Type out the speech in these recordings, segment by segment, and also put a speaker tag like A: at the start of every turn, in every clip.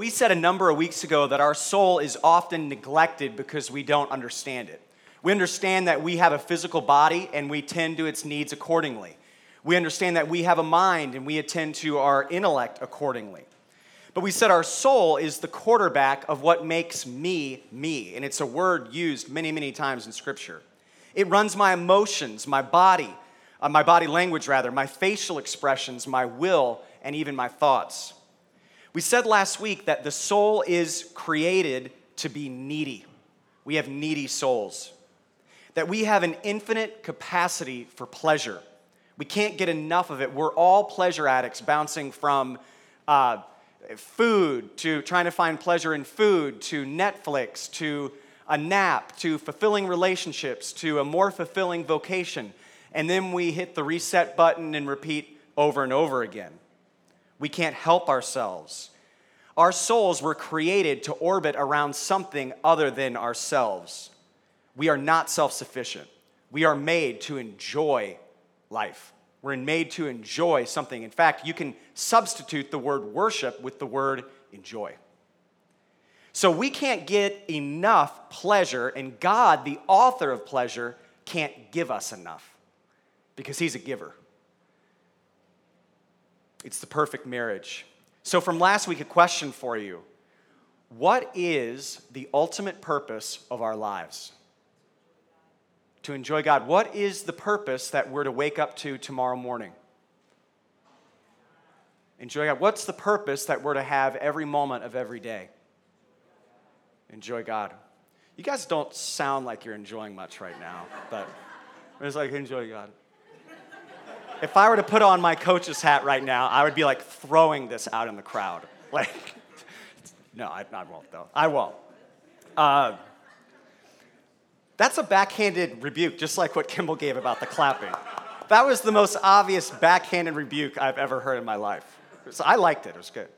A: We said a number of weeks ago that our soul is often neglected because we don't understand it. We understand that we have a physical body and we tend to its needs accordingly. We understand that we have a mind and we attend to our intellect accordingly. But we said our soul is the quarterback of what makes me me. And it's a word used many, many times in Scripture. It runs my emotions, my body, uh, my body language, rather, my facial expressions, my will, and even my thoughts. We said last week that the soul is created to be needy. We have needy souls. That we have an infinite capacity for pleasure. We can't get enough of it. We're all pleasure addicts, bouncing from uh, food to trying to find pleasure in food to Netflix to a nap to fulfilling relationships to a more fulfilling vocation. And then we hit the reset button and repeat over and over again. We can't help ourselves. Our souls were created to orbit around something other than ourselves. We are not self sufficient. We are made to enjoy life. We're made to enjoy something. In fact, you can substitute the word worship with the word enjoy. So we can't get enough pleasure, and God, the author of pleasure, can't give us enough because He's a giver. It's the perfect marriage. So, from last week, a question for you What is the ultimate purpose of our lives? To enjoy God. What is the purpose that we're to wake up to tomorrow morning? Enjoy God. What's the purpose that we're to have every moment of every day? Enjoy God. You guys don't sound like you're enjoying much right now, but it's like, enjoy God. If I were to put on my coach's hat right now, I would be like throwing this out in the crowd. Like, no, I, I won't though. I won't. Uh, that's a backhanded rebuke, just like what Kimball gave about the clapping. That was the most obvious backhanded rebuke I've ever heard in my life. So I liked it, it was good.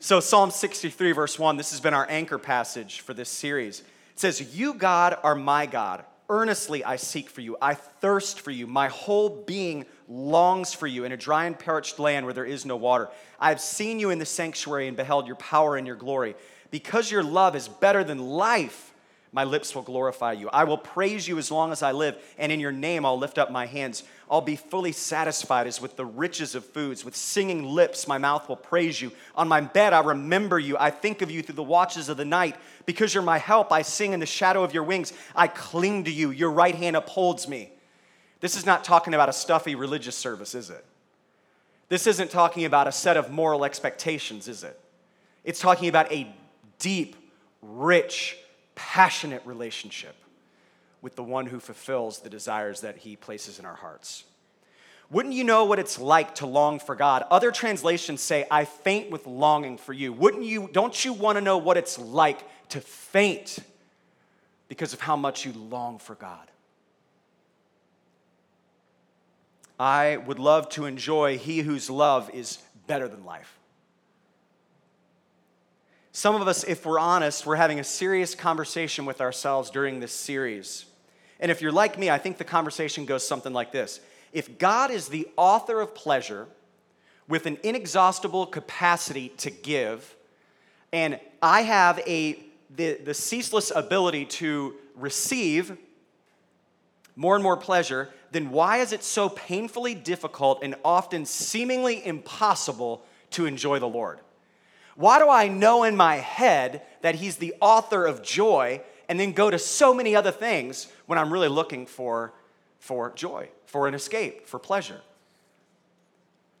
A: So, Psalm 63, verse 1, this has been our anchor passage for this series. It says, You, God, are my God. Earnestly I seek for you. I thirst for you. My whole being longs for you in a dry and parched land where there is no water. I have seen you in the sanctuary and beheld your power and your glory. Because your love is better than life, my lips will glorify you. I will praise you as long as I live, and in your name I'll lift up my hands. I'll be fully satisfied as with the riches of foods. With singing lips, my mouth will praise you. On my bed, I remember you. I think of you through the watches of the night. Because you're my help, I sing in the shadow of your wings. I cling to you. Your right hand upholds me. This is not talking about a stuffy religious service, is it? This isn't talking about a set of moral expectations, is it? It's talking about a deep, rich, passionate relationship with the one who fulfills the desires that he places in our hearts. Wouldn't you know what it's like to long for God? Other translations say, I faint with longing for you. Wouldn't you, don't you want to know what it's like to faint because of how much you long for God? I would love to enjoy he whose love is better than life. Some of us, if we're honest, we're having a serious conversation with ourselves during this series. And if you're like me, I think the conversation goes something like this If God is the author of pleasure with an inexhaustible capacity to give, and I have a, the, the ceaseless ability to receive more and more pleasure, then why is it so painfully difficult and often seemingly impossible to enjoy the Lord? Why do I know in my head that He's the author of joy and then go to so many other things when I'm really looking for, for joy, for an escape, for pleasure?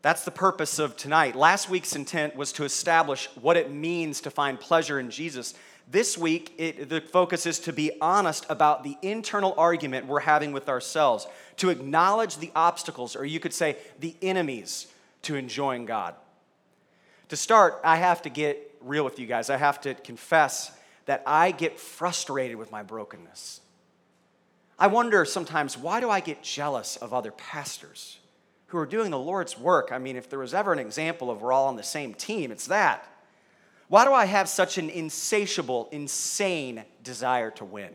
A: That's the purpose of tonight. Last week's intent was to establish what it means to find pleasure in Jesus. This week, it, the focus is to be honest about the internal argument we're having with ourselves, to acknowledge the obstacles, or you could say the enemies, to enjoying God. To start, I have to get real with you guys. I have to confess that I get frustrated with my brokenness. I wonder sometimes, why do I get jealous of other pastors who are doing the Lord's work? I mean, if there was ever an example of we're all on the same team, it's that. Why do I have such an insatiable, insane desire to win?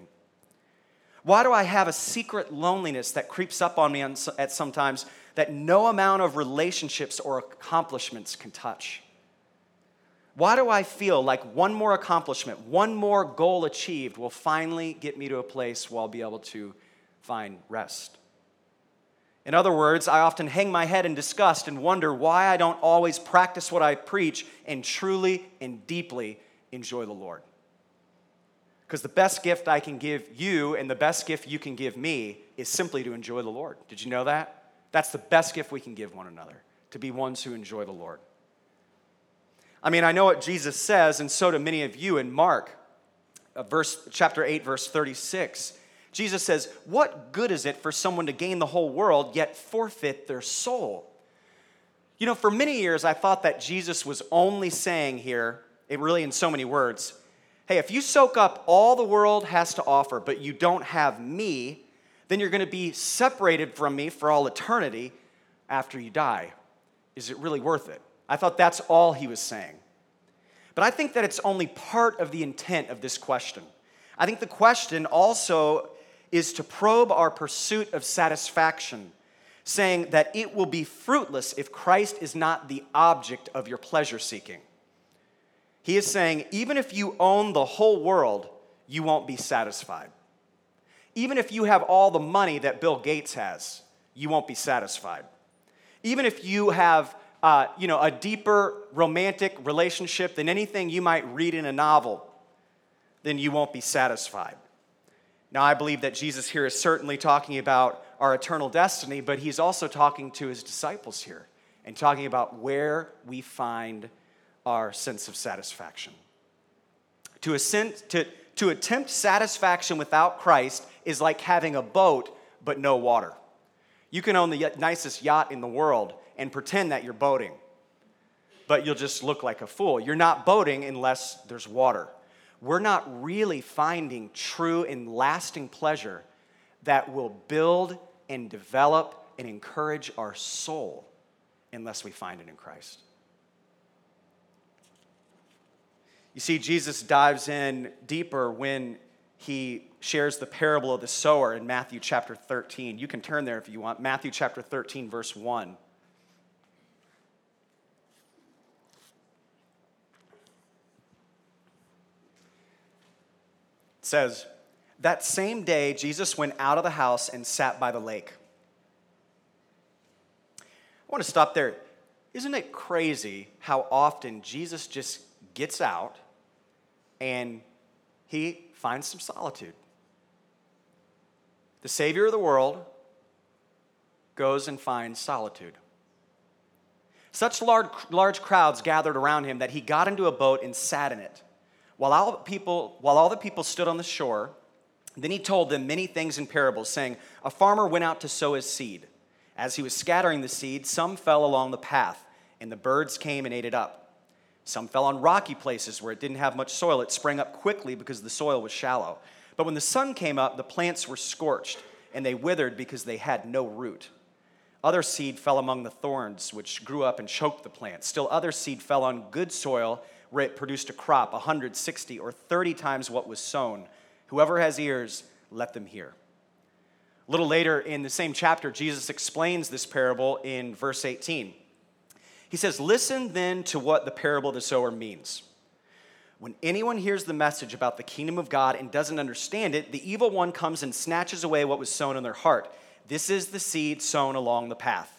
A: Why do I have a secret loneliness that creeps up on me at sometimes that no amount of relationships or accomplishments can touch? Why do I feel like one more accomplishment, one more goal achieved will finally get me to a place where I'll be able to find rest? In other words, I often hang my head in disgust and wonder why I don't always practice what I preach and truly and deeply enjoy the Lord. Because the best gift I can give you and the best gift you can give me is simply to enjoy the Lord. Did you know that? That's the best gift we can give one another, to be ones who enjoy the Lord. I mean, I know what Jesus says, and so do many of you in Mark, uh, verse, chapter 8, verse 36. Jesus says, What good is it for someone to gain the whole world yet forfeit their soul? You know, for many years, I thought that Jesus was only saying here, it really in so many words, hey, if you soak up all the world has to offer, but you don't have me, then you're going to be separated from me for all eternity after you die. Is it really worth it? I thought that's all he was saying. But I think that it's only part of the intent of this question. I think the question also is to probe our pursuit of satisfaction, saying that it will be fruitless if Christ is not the object of your pleasure seeking. He is saying, even if you own the whole world, you won't be satisfied. Even if you have all the money that Bill Gates has, you won't be satisfied. Even if you have uh, you know, a deeper romantic relationship than anything you might read in a novel, then you won't be satisfied. Now, I believe that Jesus here is certainly talking about our eternal destiny, but he's also talking to his disciples here and talking about where we find our sense of satisfaction. To, ascend, to, to attempt satisfaction without Christ is like having a boat but no water. You can own the nicest yacht in the world and pretend that you're boating, but you'll just look like a fool. You're not boating unless there's water we're not really finding true and lasting pleasure that will build and develop and encourage our soul unless we find it in Christ. You see, Jesus dives in deeper when he shares the parable of the sower in Matthew chapter 13. You can turn there if you want. Matthew chapter 13, verse 1. Says, That same day, Jesus went out of the house and sat by the lake. I want to stop there. Isn't it crazy how often Jesus just gets out and he finds some solitude? The Savior of the world goes and finds solitude. Such large, large crowds gathered around him that he got into a boat and sat in it. While all, people, while all the people stood on the shore, then he told them many things in parables, saying, A farmer went out to sow his seed. As he was scattering the seed, some fell along the path, and the birds came and ate it up. Some fell on rocky places where it didn't have much soil. It sprang up quickly because the soil was shallow. But when the sun came up, the plants were scorched, and they withered because they had no root. Other seed fell among the thorns, which grew up and choked the plants. Still, other seed fell on good soil produced a crop 160 or 30 times what was sown. Whoever has ears, let them hear. A little later in the same chapter, Jesus explains this parable in verse 18. He says, Listen then to what the parable of the sower means. When anyone hears the message about the kingdom of God and doesn't understand it, the evil one comes and snatches away what was sown in their heart. This is the seed sown along the path.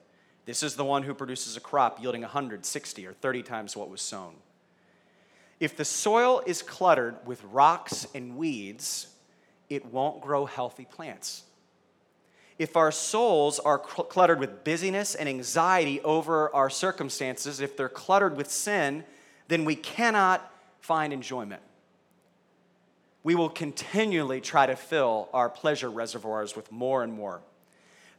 A: This is the one who produces a crop yielding 160 or 30 times what was sown. If the soil is cluttered with rocks and weeds, it won't grow healthy plants. If our souls are cluttered with busyness and anxiety over our circumstances, if they're cluttered with sin, then we cannot find enjoyment. We will continually try to fill our pleasure reservoirs with more and more.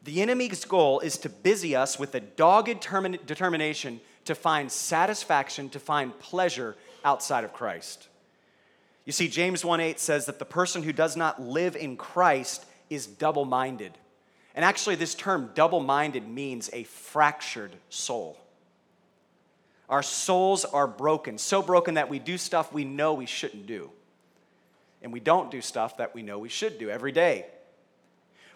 A: The enemy's goal is to busy us with a dogged determination to find satisfaction, to find pleasure outside of Christ. You see, James 1 8 says that the person who does not live in Christ is double minded. And actually, this term double minded means a fractured soul. Our souls are broken, so broken that we do stuff we know we shouldn't do. And we don't do stuff that we know we should do every day.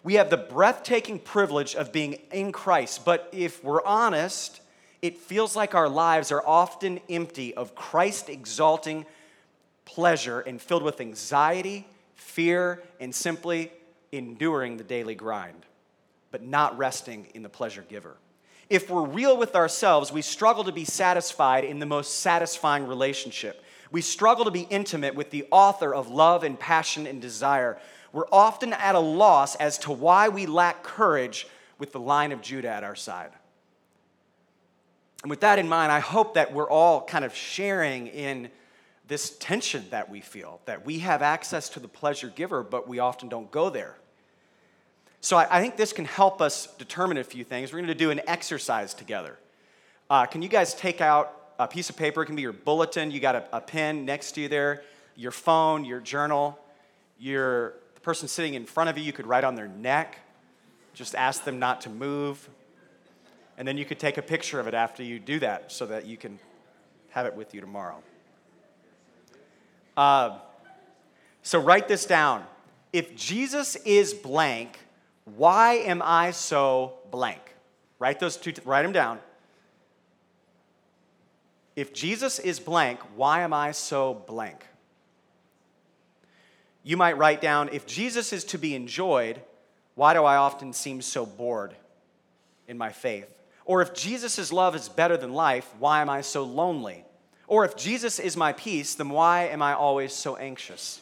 A: We have the breathtaking privilege of being in Christ, but if we're honest, it feels like our lives are often empty of Christ exalting pleasure and filled with anxiety, fear, and simply enduring the daily grind, but not resting in the pleasure giver. If we're real with ourselves, we struggle to be satisfied in the most satisfying relationship. We struggle to be intimate with the author of love and passion and desire. We're often at a loss as to why we lack courage with the lion of Judah at our side. And with that in mind, I hope that we're all kind of sharing in this tension that we feel, that we have access to the pleasure giver, but we often don't go there. So I, I think this can help us determine a few things. We're going to do an exercise together. Uh, can you guys take out a piece of paper? It can be your bulletin. You got a, a pen next to you there, your phone, your journal. Your person sitting in front of you, you could write on their neck. Just ask them not to move. And then you could take a picture of it after you do that so that you can have it with you tomorrow. Uh, so write this down. If Jesus is blank, why am I so blank? Write those two, write them down. If Jesus is blank, why am I so blank? You might write down, if Jesus is to be enjoyed, why do I often seem so bored in my faith? Or if Jesus' love is better than life, why am I so lonely? Or if Jesus is my peace, then why am I always so anxious?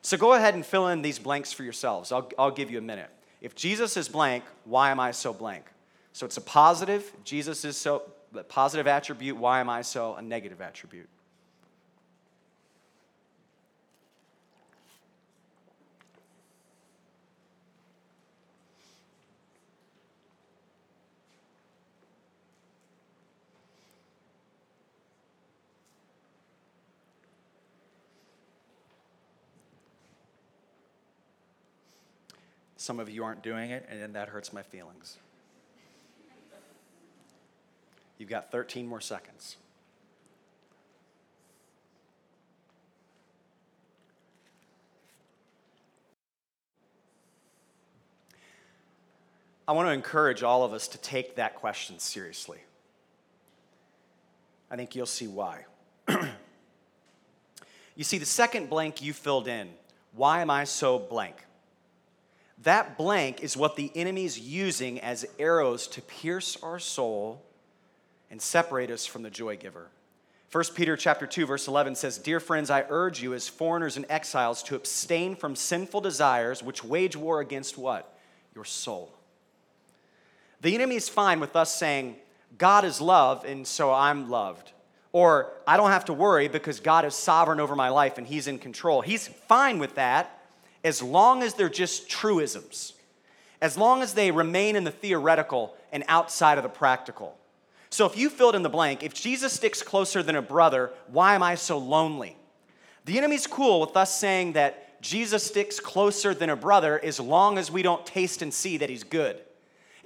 A: So go ahead and fill in these blanks for yourselves. I'll, I'll give you a minute. If Jesus is blank, why am I so blank? So it's a positive, Jesus is so, positive attribute, why am I so a negative attribute? Some of you aren't doing it, and then that hurts my feelings. You've got 13 more seconds. I want to encourage all of us to take that question seriously. I think you'll see why. you see, the second blank you filled in, why am I so blank? That blank is what the enemy is using as arrows to pierce our soul and separate us from the joy giver. 1 Peter chapter 2 verse 11 says, "Dear friends, I urge you as foreigners and exiles to abstain from sinful desires which wage war against what? Your soul." The enemy is fine with us saying, "God is love and so I'm loved." Or, "I don't have to worry because God is sovereign over my life and he's in control." He's fine with that as long as they're just truisms, as long as they remain in the theoretical and outside of the practical. So if you filled in the blank, if Jesus sticks closer than a brother, why am I so lonely? The enemy's cool with us saying that Jesus sticks closer than a brother as long as we don't taste and see that he's good.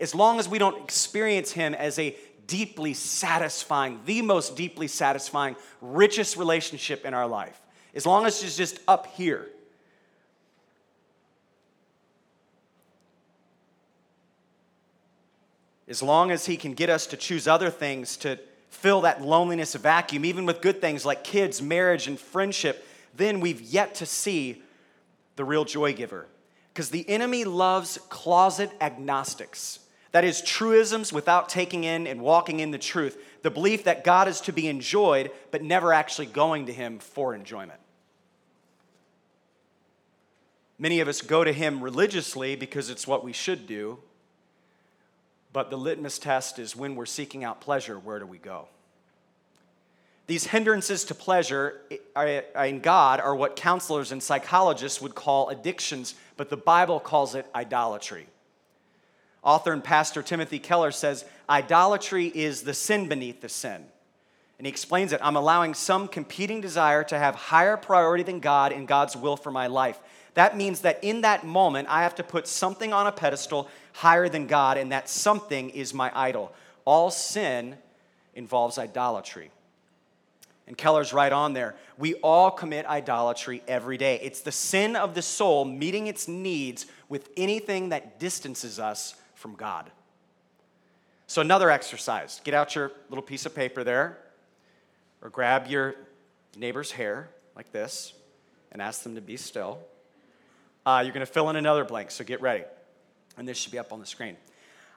A: As long as we don't experience him as a deeply satisfying, the most deeply satisfying, richest relationship in our life. As long as it's just up here. As long as He can get us to choose other things to fill that loneliness vacuum, even with good things like kids, marriage, and friendship, then we've yet to see the real joy giver. Because the enemy loves closet agnostics. That is, truisms without taking in and walking in the truth. The belief that God is to be enjoyed, but never actually going to Him for enjoyment. Many of us go to Him religiously because it's what we should do, but the litmus test is when we're seeking out pleasure, where do we go? These hindrances to pleasure in God are what counselors and psychologists would call addictions, but the Bible calls it idolatry. Author and pastor Timothy Keller says idolatry is the sin beneath the sin. And he explains it I'm allowing some competing desire to have higher priority than God and God's will for my life. That means that in that moment, I have to put something on a pedestal higher than God, and that something is my idol. All sin involves idolatry. And Keller's right on there. We all commit idolatry every day. It's the sin of the soul meeting its needs with anything that distances us from God. So, another exercise get out your little piece of paper there, or grab your neighbor's hair like this and ask them to be still. Uh, you're going to fill in another blank, so get ready. And this should be up on the screen.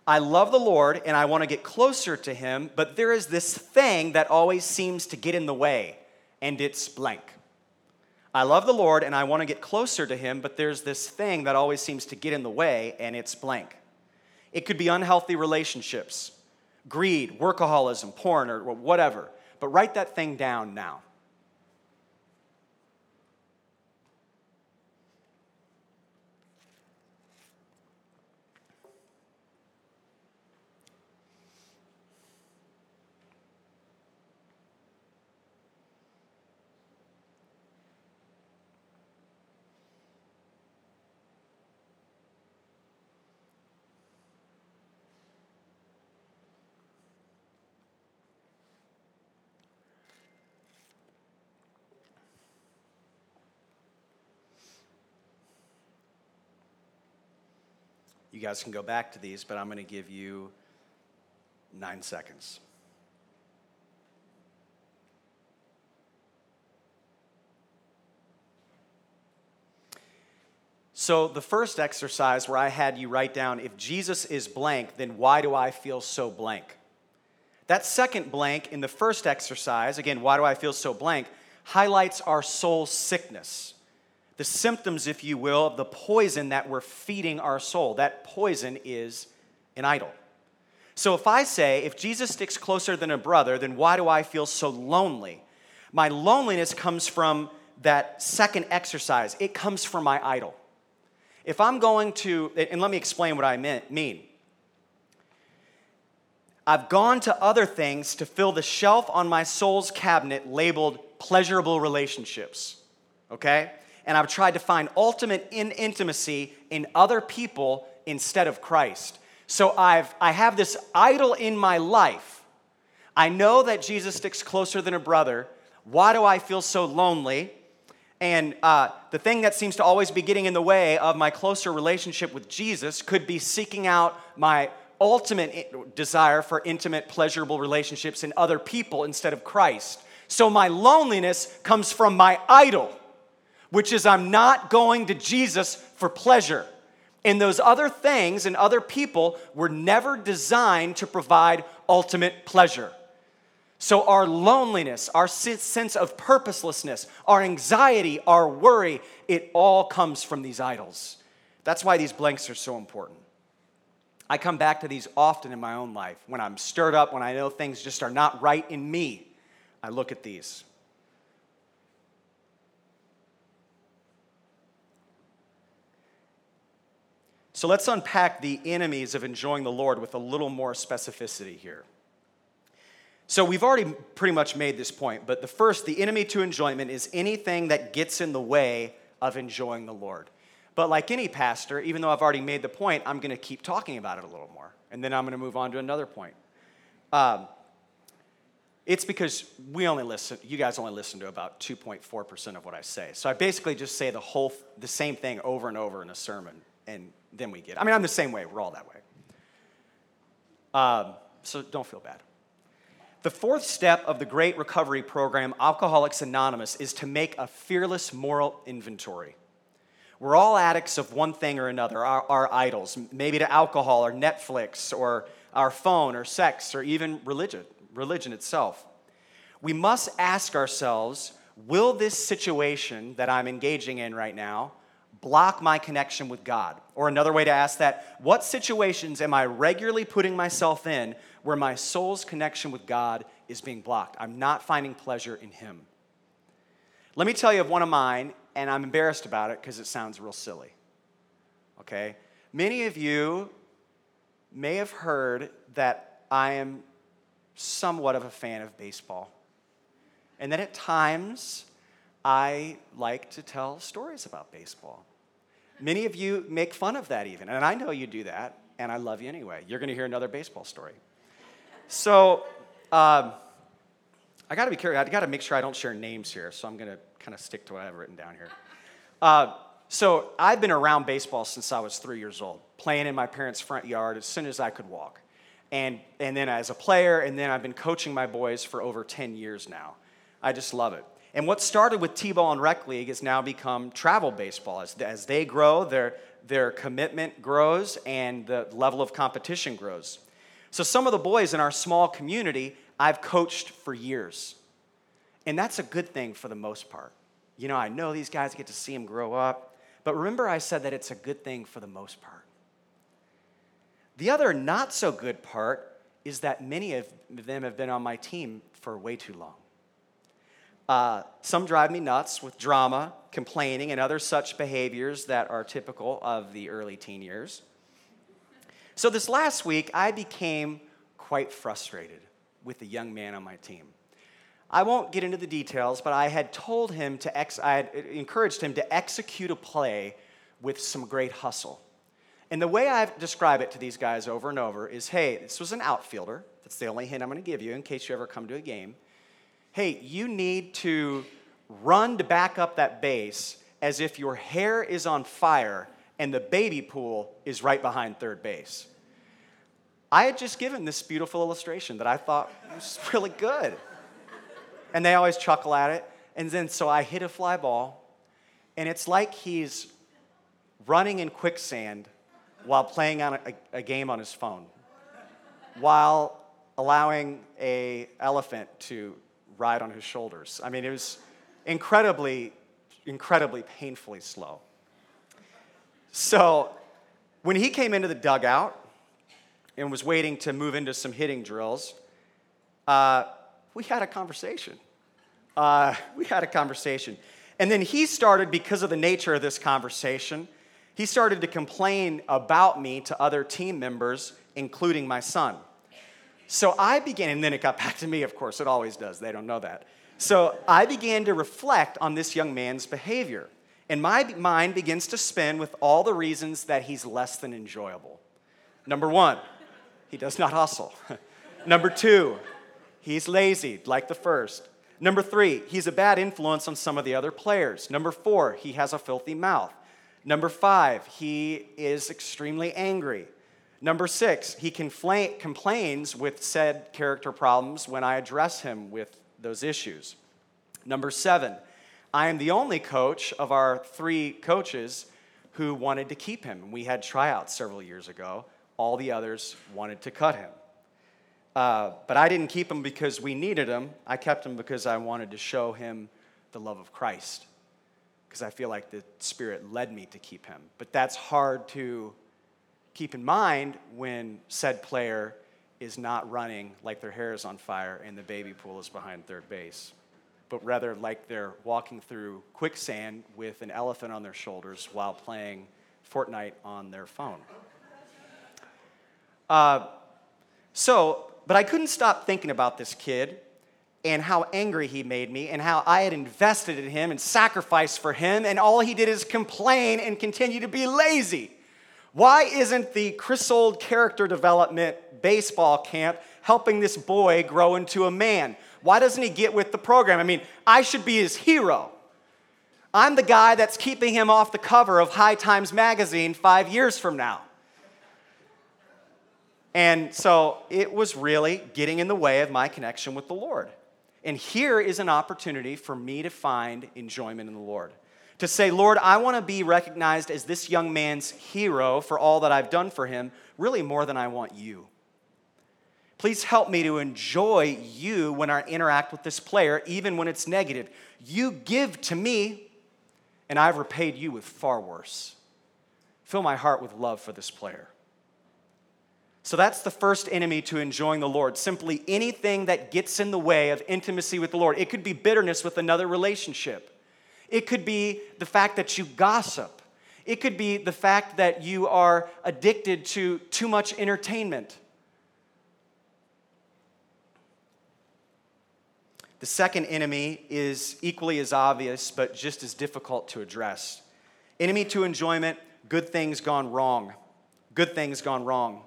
A: I love the Lord and I want to get closer to Him, but there is this thing that always seems to get in the way, and it's blank. I love the Lord and I want to get closer to Him, but there's this thing that always seems to get in the way, and it's blank. It could be unhealthy relationships, greed, workaholism, porn, or whatever. But write that thing down now. You guys can go back to these, but I'm going to give you nine seconds. So, the first exercise where I had you write down, if Jesus is blank, then why do I feel so blank? That second blank in the first exercise, again, why do I feel so blank, highlights our soul sickness the symptoms, if you will, of the poison that we're feeding our soul. That poison is an idol. So if I say, if Jesus sticks closer than a brother, then why do I feel so lonely? My loneliness comes from that second exercise, it comes from my idol. If I'm going to, and let me explain what I mean. I've gone to other things to fill the shelf on my soul's cabinet labeled pleasurable relationships. Okay? And I've tried to find ultimate in intimacy in other people instead of Christ. So I've, I have this idol in my life. I know that Jesus sticks closer than a brother. Why do I feel so lonely? And uh, the thing that seems to always be getting in the way of my closer relationship with Jesus could be seeking out my ultimate desire for intimate, pleasurable relationships in other people instead of Christ. So my loneliness comes from my idol which is I'm not going to Jesus for pleasure. And those other things and other people were never designed to provide ultimate pleasure. So, our loneliness, our sense of purposelessness, our anxiety, our worry, it all comes from these idols. That's why these blanks are so important. I come back to these often in my own life. When I'm stirred up, when I know things just are not right in me, I look at these. So let's unpack the enemies of enjoying the Lord with a little more specificity here. So we've already pretty much made this point, but the first, the enemy to enjoyment is anything that gets in the way of enjoying the Lord. But like any pastor, even though I've already made the point, I'm going to keep talking about it a little more. And then I'm going to move on to another point. Um, it's because we only listen, you guys only listen to about 2.4% of what I say. So I basically just say the whole, the same thing over and over in a sermon. And than we get. I mean, I'm the same way. We're all that way. Um, so don't feel bad. The fourth step of the Great Recovery Program, Alcoholics Anonymous, is to make a fearless moral inventory. We're all addicts of one thing or another, our, our, idols, maybe to alcohol or Netflix or our phone or sex or even religion, religion itself. We must ask ourselves will this situation that I'm engaging in right now block my connection with God? Or another way to ask that, what situations am I regularly putting myself in where my soul's connection with God is being blocked? I'm not finding pleasure in Him. Let me tell you of one of mine, and I'm embarrassed about it because it sounds real silly. Okay? Many of you may have heard that I am somewhat of a fan of baseball. And that at times, I like to tell stories about baseball. Many of you make fun of that even, and I know you do that, and I love you anyway. You're to hear another baseball story. So, um, I got to be careful. I got to make sure I don't share names here, so I'm to kind of stick to what I've written down here. Uh, so, I've been around baseball since I was three years old, playing in my parents' front yard as soon as I could walk. And, and then as a player, and then I've been coaching my boys for over 10 years now. I just love it. And what started with T-ball and rec league has now become travel baseball. As, as they grow, their, their commitment grows and the level of competition grows. So some of the boys in our small community, I've coached for years. And that's a good thing for the most part. You know, I know these guys get to see them grow up. But remember, I said that it's a good thing for the most part. The other not so good part is that many of them have been on my team for way too long. Uh, some drive me nuts with drama, complaining, and other such behaviors that are typical of the early teen years. So, this last week, I became quite frustrated with a young man on my team. I won't get into the details, but I had told him to, ex- I had encouraged him to execute a play with some great hustle. And the way I describe it to these guys over and over is hey, this was an outfielder. That's the only hint I'm going to give you in case you ever come to a game hey, you need to run to back up that base as if your hair is on fire and the baby pool is right behind third base. I had just given this beautiful illustration that I thought was really good. And they always chuckle at it. And then so I hit a fly ball, and it's like he's running in quicksand while playing on a, a game on his phone, while allowing a elephant to ride on his shoulders. I mean, it was incredibly, incredibly painfully slow. So when he came into the dugout and was waiting to move into some hitting drills, uh, we had a conversation. Uh, we had a conversation. And then he started, because of the nature of this conversation, he started to complain about me to other team members, including my son. So I began, and then it got back to me, of course, it always does. They don't know that. So I began to reflect on this young man's behavior. And my mind begins to spin with all the reasons that he's less than enjoyable. Number one, he does not hustle. Number two, he's lazy, like the first. Number three, he's a bad influence on some of the other players. Number four, he has a filthy mouth. Number five, he is extremely angry. Number six, he confla- complains with said character problems when I address him with those issues. Number seven, I am the only coach of our three coaches who wanted to keep him. We had tryouts several years ago. All the others wanted to cut him. Uh, but I didn't keep him because we needed him. I kept him because I wanted to show him the love of Christ, because I feel like the Spirit led me to keep him. But that's hard to keep in mind when said player is not running like their hair is on fire and the baby pool is behind third base, but rather like they're walking through quicksand with an elephant on their shoulders while playing Fortnite on their phone. Uh, so, but I couldn't stop thinking about this kid and how angry he made me and how I had invested in him and sacrificed for him, and all he did is complain and continue to be lazy. Why isn't the Criswold character development baseball camp helping this boy grow into a man? Why doesn't he get with the program? I mean, I should be his hero. I'm the guy that's keeping him off the cover of High Times magazine five years from now. And so it was really getting in the way of my connection with the Lord. And here is an opportunity for me to find enjoyment in the Lord to say, Lord, I want to be recognized as this young man's hero for all that I've done for him, really more than I want you. Please help me to enjoy you when I interact with this player, even when it's negative. You give to me, and I've repaid you with far worse. Fill my heart with love for this player. So that's the first enemy to enjoying the Lord. Simply anything that gets in the way of intimacy with the Lord. It could be bitterness with another relationship. It could be the fact that you gossip. It could be the fact that you are addicted to too much entertainment. The second enemy is equally as obvious, but just as difficult to address. Enemy to enjoyment, good things gone wrong. Good things gone wrong.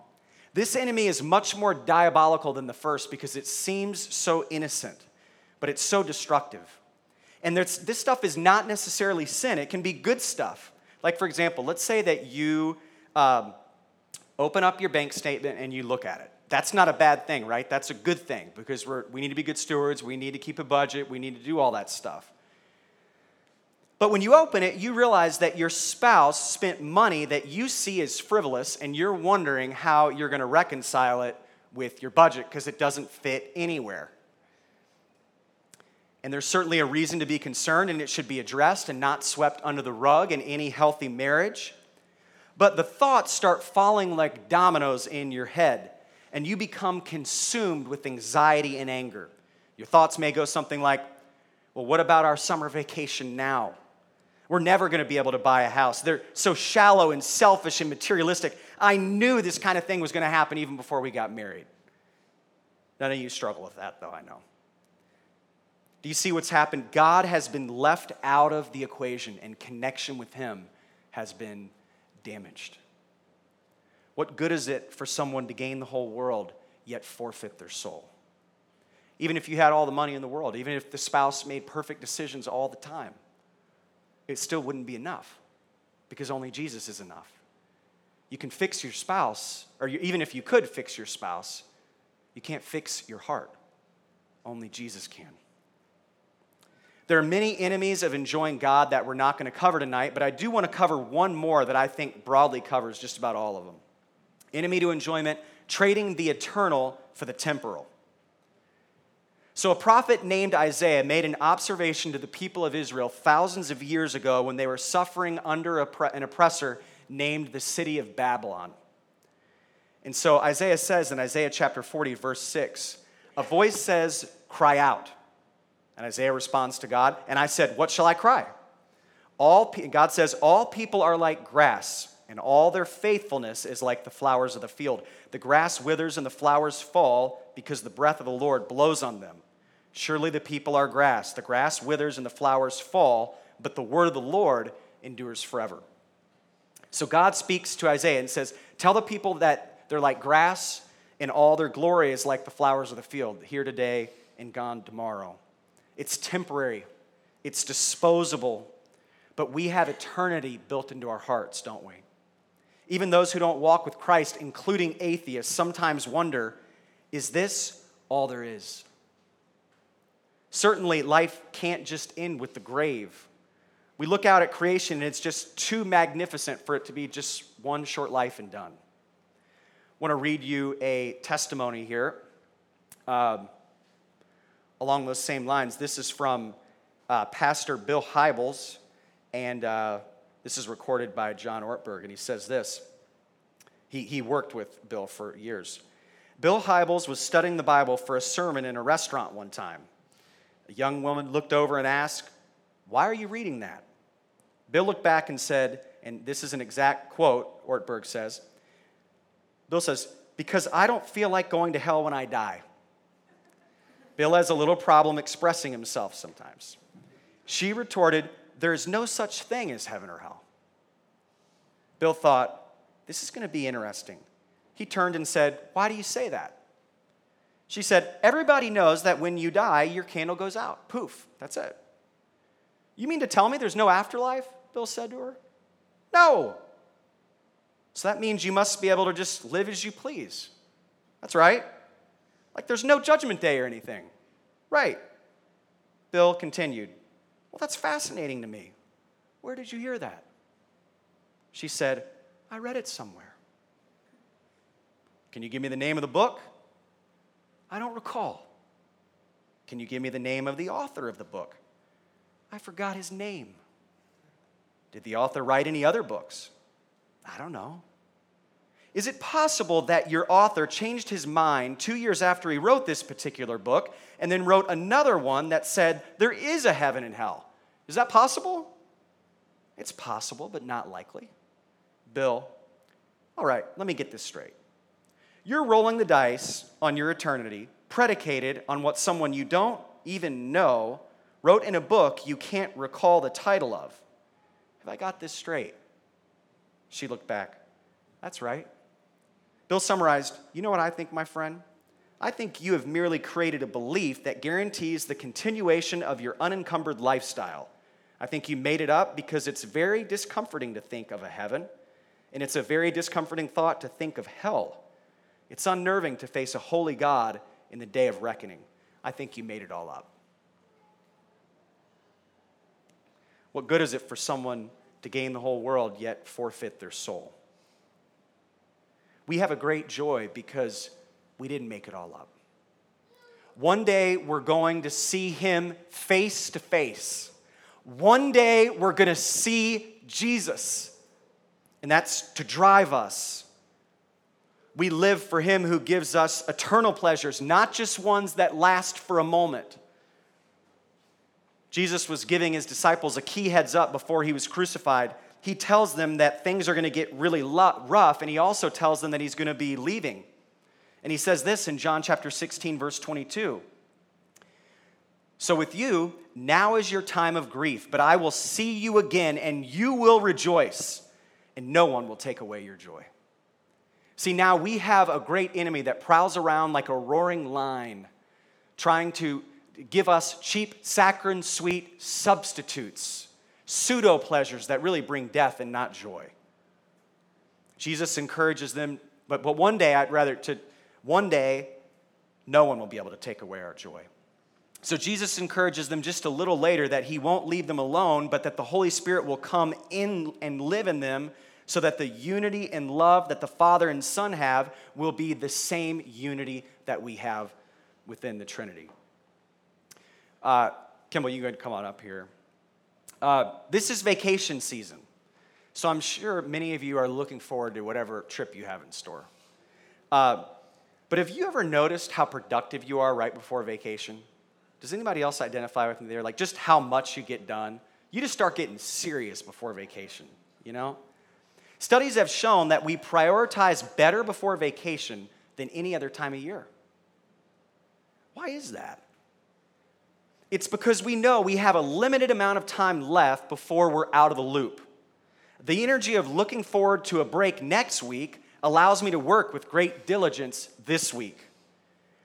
A: This enemy is much more diabolical than the first because it seems so innocent, but it's so destructive. And this stuff is not necessarily sin, it can be good stuff. Like, for example, let's say that you um, open up your bank statement and you look at it. That's not a bad thing, right? That's a good thing because we need to be good stewards, we need to keep a budget, we need to do all that stuff. But when you open it, you realize that your spouse spent money that you see as frivolous, and you're wondering how you're going to reconcile it with your budget because it doesn't fit anywhere. And there's certainly a reason to be concerned, and it should be addressed and not swept under the rug in any healthy marriage. But the thoughts start falling like dominoes in your head, and you become consumed with anxiety and anger. Your thoughts may go something like, Well, what about our summer vacation now? We're never going to be able to buy a house. They're so shallow and selfish and materialistic. I knew this kind of thing was going to happen even before we got married. None of you struggle with that, though, I know. Do you see what's happened? God has been left out of the equation, and connection with Him has been damaged. What good is it for someone to gain the whole world yet forfeit their soul? Even if you had all the money in the world, even if the spouse made perfect decisions all the time, it still wouldn't be enough because only Jesus is enough. You can fix your spouse, or you, even if you could fix your spouse, you can't fix your heart. Only Jesus can. There are many enemies of enjoying God that we're not going to cover tonight, but I do want to cover one more that I think broadly covers just about all of them. Enemy to enjoyment, trading the eternal for the temporal. So, a prophet named Isaiah made an observation to the people of Israel thousands of years ago when they were suffering under an oppressor named the city of Babylon. And so, Isaiah says in Isaiah chapter 40, verse 6, a voice says, Cry out. And Isaiah responds to God, and I said, What shall I cry? All, God says, All people are like grass, and all their faithfulness is like the flowers of the field. The grass withers and the flowers fall because the breath of the Lord blows on them. Surely the people are grass. The grass withers and the flowers fall, but the word of the Lord endures forever. So God speaks to Isaiah and says, Tell the people that they're like grass, and all their glory is like the flowers of the field, here today and gone tomorrow. It's temporary, it's disposable, but we have eternity built into our hearts, don't we? Even those who don't walk with Christ, including atheists, sometimes wonder is this all there is? Certainly, life can't just end with the grave. We look out at creation and it's just too magnificent for it to be just one short life and done. I want to read you a testimony here um, along those same lines. This is from uh, Pastor Bill Hybels, and uh, this is recorded by John Ortberg, and he says this. He, he worked with Bill for years. Bill Hybels was studying the Bible for a sermon in a restaurant one time. A young woman looked over and asked, Why are you reading that? Bill looked back and said, and this is an exact quote, Ortberg says. Bill says, Because I don't feel like going to hell when I die. Bill has a little problem expressing himself sometimes. She retorted, There is no such thing as heaven or hell. Bill thought, This is going to be interesting. He turned and said, Why do you say that? She said, Everybody knows that when you die, your candle goes out. Poof, that's it. You mean to tell me there's no afterlife? Bill said to her. No. So that means you must be able to just live as you please. That's right. Like there's no judgment day or anything. Right. Bill continued, Well, that's fascinating to me. Where did you hear that? She said, I read it somewhere. Can you give me the name of the book? I don't recall. Can you give me the name of the author of the book? I forgot his name. Did the author write any other books? I don't know. Is it possible that your author changed his mind two years after he wrote this particular book and then wrote another one that said there is a heaven and hell? Is that possible? It's possible, but not likely. Bill, all right, let me get this straight. You're rolling the dice on your eternity predicated on what someone you don't even know, wrote in a book you can't recall the title of. Have I got this straight? She looked back. That's right. Bill summarized You know what I think, my friend? I think you have merely created a belief that guarantees the continuation of your unencumbered lifestyle. I think you made it up because it's very discomforting to think of a heaven, and it's a very discomforting thought to think of hell. It's unnerving to face a holy God in the day of reckoning. I think you made it all up. What good is it for someone to gain the whole world yet forfeit their soul? We have a great joy because we didn't make it all up. One day we're going to see him face to face. One day we're going to see Jesus, and that's to drive us. We live for him who gives us eternal pleasures, not just ones that last for a moment. Jesus was giving his disciples a key heads up before he was crucified. He tells them that things are going to get really rough, and he also tells them that he's going to be leaving. And he says this in John chapter 16, verse 22. So, with you, now is your time of grief, but I will see you again, and you will rejoice, and no one will take away your joy. See, now we have a great enemy that prowls around like a roaring lion, trying to give us cheap, saccharine sweet substitutes, pseudo pleasures that really bring death and not joy. Jesus encourages them, but, but one day, I'd rather to, one day, no one will be able to take away our joy. So Jesus encourages them just a little later that he won't leave them alone, but that the Holy Spirit will come in and live in them so that the unity and love that the Father and Son have will be the same unity that we have within the Trinity. Uh, Kimball, you and come on up here. Uh, this is vacation season, so I'm sure many of you are looking forward to whatever trip you have in store. Uh, but have you ever noticed how productive you are right before vacation? Does anybody else identify with me there? Like just how much you get done? You just start getting serious before vacation, you know? Studies have shown that we prioritize better before vacation than any other time of year. Why is that? It's because we know we have a limited amount of time left before we're out of the loop. The energy of looking forward to a break next week allows me to work with great diligence this week.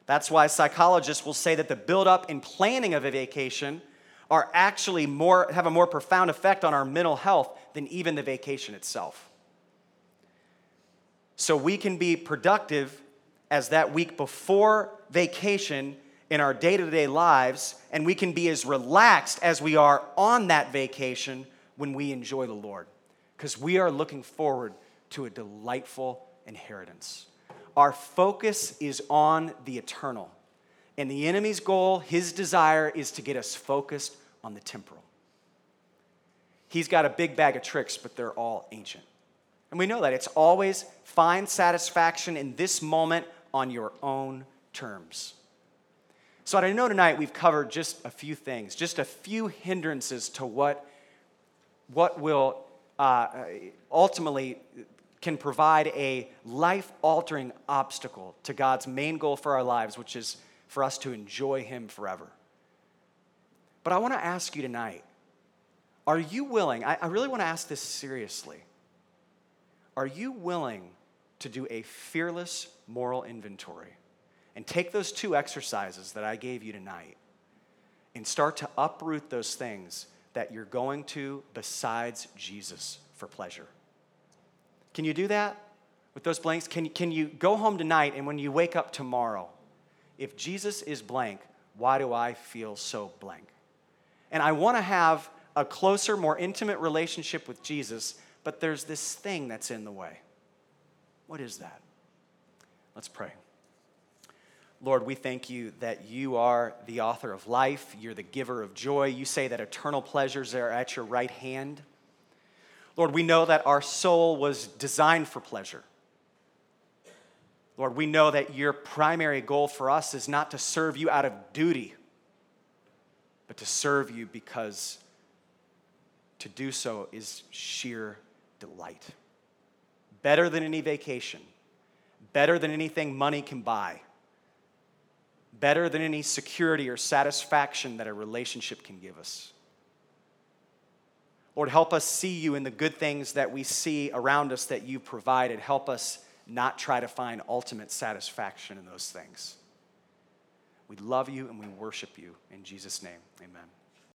A: That's why psychologists will say that the buildup and planning of a vacation are actually more, have a more profound effect on our mental health than even the vacation itself. So we can be productive as that week before vacation in our day to day lives, and we can be as relaxed as we are on that vacation when we enjoy the Lord, because we are looking forward to a delightful inheritance. Our focus is on the eternal. And the enemy's goal, his desire, is to get us focused on the temporal. He's got a big bag of tricks, but they're all ancient. And we know that. It's always find satisfaction in this moment on your own terms. So I know tonight we've covered just a few things, just a few hindrances to what, what will uh, ultimately can provide a life altering obstacle to God's main goal for our lives, which is for us to enjoy Him forever. But I want to ask you tonight are you willing? I, I really want to ask this seriously. Are you willing to do a fearless moral inventory and take those two exercises that I gave you tonight and start to uproot those things that you're going to besides Jesus for pleasure? Can you do that with those blanks? Can, can you go home tonight and when you wake up tomorrow, if Jesus is blank, why do I feel so blank? And I want to have a closer, more intimate relationship with Jesus, but there's this thing that's in the way. What is that? Let's pray. Lord, we thank you that you are the author of life. You're the giver of joy. You say that eternal pleasures are at your right hand. Lord, we know that our soul was designed for pleasure. Lord, we know that your primary goal for us is not to serve you out of duty, but to serve you because to do so is sheer delight. Better than any vacation, better than anything money can buy. Better than any security or satisfaction that a relationship can give us. Lord, help us see you in the good things that we see around us that you've provided. Help us not try to find ultimate satisfaction in those things. We love you and we worship you. In Jesus' name, amen.